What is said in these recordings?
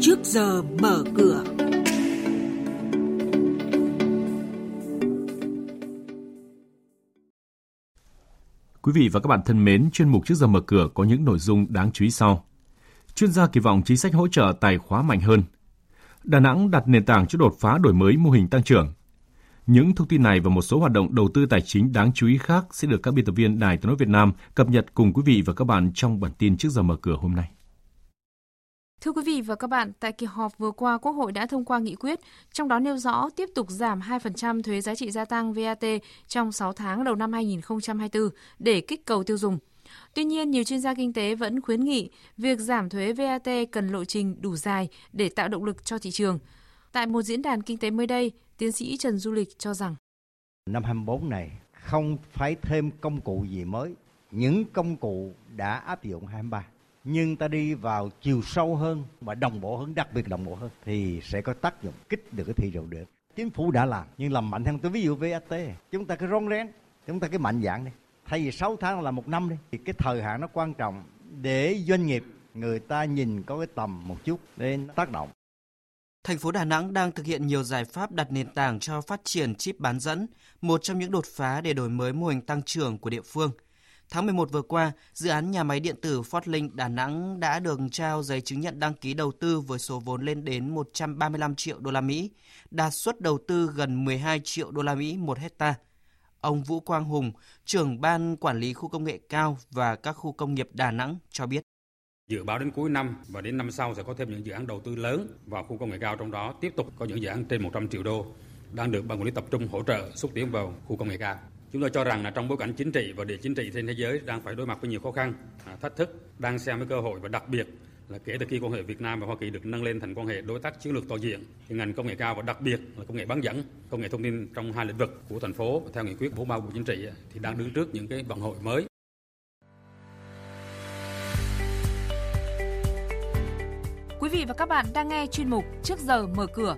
trước giờ mở cửa. Quý vị và các bạn thân mến, chuyên mục trước giờ mở cửa có những nội dung đáng chú ý sau. Chuyên gia kỳ vọng chính sách hỗ trợ tài khóa mạnh hơn. Đà Nẵng đặt nền tảng cho đột phá đổi mới mô hình tăng trưởng. Những thông tin này và một số hoạt động đầu tư tài chính đáng chú ý khác sẽ được các biên tập viên Đài Tiếng nói Việt Nam cập nhật cùng quý vị và các bạn trong bản tin trước giờ mở cửa hôm nay. Thưa quý vị và các bạn, tại kỳ họp vừa qua, Quốc hội đã thông qua nghị quyết, trong đó nêu rõ tiếp tục giảm 2% thuế giá trị gia tăng VAT trong 6 tháng đầu năm 2024 để kích cầu tiêu dùng. Tuy nhiên, nhiều chuyên gia kinh tế vẫn khuyến nghị việc giảm thuế VAT cần lộ trình đủ dài để tạo động lực cho thị trường. Tại một diễn đàn kinh tế mới đây, tiến sĩ Trần Du Lịch cho rằng Năm 24 này không phải thêm công cụ gì mới, những công cụ đã áp dụng 23 nhưng ta đi vào chiều sâu hơn và đồng bộ hơn đặc biệt đồng bộ hơn thì sẽ có tác dụng kích được cái thị trường được. Chính phủ đã làm nhưng làm mạnh hơn tôi. Ví dụ VAT chúng ta cứ rong rén chúng ta cứ mạnh dạng đi. Thay vì 6 tháng là một năm đi thì cái thời hạn nó quan trọng để doanh nghiệp người ta nhìn có cái tầm một chút để tác động. Thành phố Đà Nẵng đang thực hiện nhiều giải pháp đặt nền tảng cho phát triển chip bán dẫn, một trong những đột phá để đổi mới mô hình tăng trưởng của địa phương – Tháng 11 vừa qua, dự án nhà máy điện tử Fortlink Đà Nẵng đã được trao giấy chứng nhận đăng ký đầu tư với số vốn lên đến 135 triệu đô la Mỹ, đạt suất đầu tư gần 12 triệu đô la Mỹ một hecta. Ông Vũ Quang Hùng, trưởng ban quản lý khu công nghệ cao và các khu công nghiệp Đà Nẵng cho biết. Dự báo đến cuối năm và đến năm sau sẽ có thêm những dự án đầu tư lớn vào khu công nghệ cao trong đó tiếp tục có những dự án trên 100 triệu đô đang được ban quản lý tập trung hỗ trợ xúc tiến vào khu công nghệ cao. Chúng tôi cho rằng là trong bối cảnh chính trị và địa chính trị trên thế giới đang phải đối mặt với nhiều khó khăn, à, thách thức, đang xem với cơ hội và đặc biệt là kể từ khi quan hệ Việt Nam và Hoa Kỳ được nâng lên thành quan hệ đối tác chiến lược toàn diện thì ngành công nghệ cao và đặc biệt là công nghệ bán dẫn, công nghệ thông tin trong hai lĩnh vực của thành phố theo nghị quyết 43 của chính trị thì đang đứng trước những cái vận hội mới. Quý vị và các bạn đang nghe chuyên mục Trước giờ mở cửa.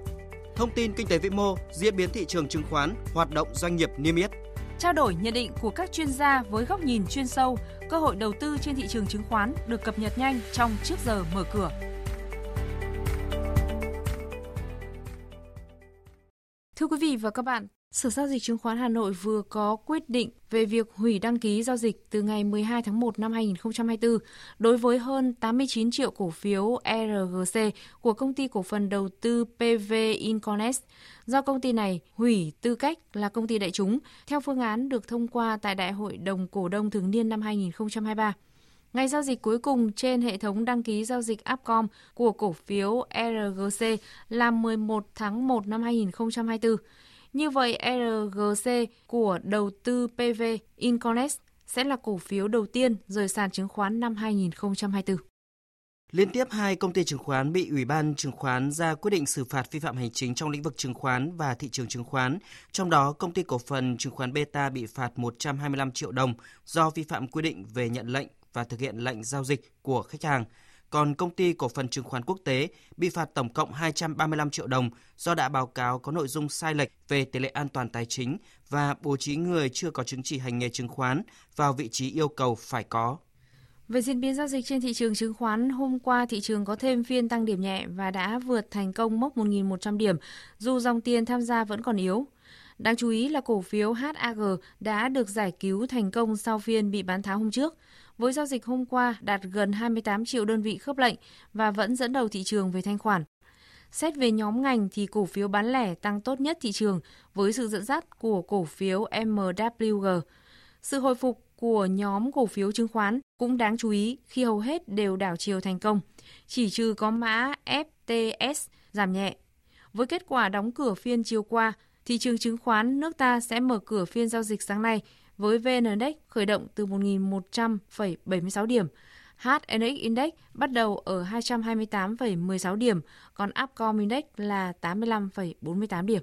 Thông tin kinh tế vĩ mô, diễn biến thị trường chứng khoán, hoạt động doanh nghiệp niêm yết Trao đổi nhận định của các chuyên gia với góc nhìn chuyên sâu, cơ hội đầu tư trên thị trường chứng khoán được cập nhật nhanh trong trước giờ mở cửa. Thưa quý vị và các bạn, Sở Giao dịch Chứng khoán Hà Nội vừa có quyết định về việc hủy đăng ký giao dịch từ ngày 12 tháng 1 năm 2024 đối với hơn 89 triệu cổ phiếu RGC của công ty cổ phần đầu tư PV Incones do công ty này hủy tư cách là công ty đại chúng, theo phương án được thông qua tại Đại hội đồng cổ đông thường niên năm 2023. Ngày giao dịch cuối cùng trên hệ thống đăng ký giao dịch Upcom của cổ phiếu RGC là 11 tháng 1 năm 2024. Như vậy, RGC của đầu tư PV Inconex sẽ là cổ phiếu đầu tiên rời sàn chứng khoán năm 2024. Liên tiếp hai công ty chứng khoán bị Ủy ban chứng khoán ra quyết định xử phạt vi phạm hành chính trong lĩnh vực chứng khoán và thị trường chứng khoán. Trong đó, công ty cổ phần chứng khoán Beta bị phạt 125 triệu đồng do vi phạm quy định về nhận lệnh và thực hiện lệnh giao dịch của khách hàng còn công ty cổ phần chứng khoán quốc tế bị phạt tổng cộng 235 triệu đồng do đã báo cáo có nội dung sai lệch về tỷ lệ an toàn tài chính và bố trí người chưa có chứng chỉ hành nghề chứng khoán vào vị trí yêu cầu phải có. Về diễn biến giao dịch trên thị trường chứng khoán, hôm qua thị trường có thêm phiên tăng điểm nhẹ và đã vượt thành công mốc 1.100 điểm, dù dòng tiền tham gia vẫn còn yếu. Đáng chú ý là cổ phiếu HAG đã được giải cứu thành công sau phiên bị bán tháo hôm trước – với giao dịch hôm qua đạt gần 28 triệu đơn vị khớp lệnh và vẫn dẫn đầu thị trường về thanh khoản. Xét về nhóm ngành thì cổ phiếu bán lẻ tăng tốt nhất thị trường với sự dẫn dắt của cổ phiếu MWG. Sự hồi phục của nhóm cổ phiếu chứng khoán cũng đáng chú ý khi hầu hết đều đảo chiều thành công, chỉ trừ có mã FTS giảm nhẹ. Với kết quả đóng cửa phiên chiều qua, thị trường chứng khoán nước ta sẽ mở cửa phiên giao dịch sáng nay với VN Index khởi động từ 1.100,76 điểm. HNX Index bắt đầu ở 228,16 điểm, còn Upcom Index là 85,48 điểm.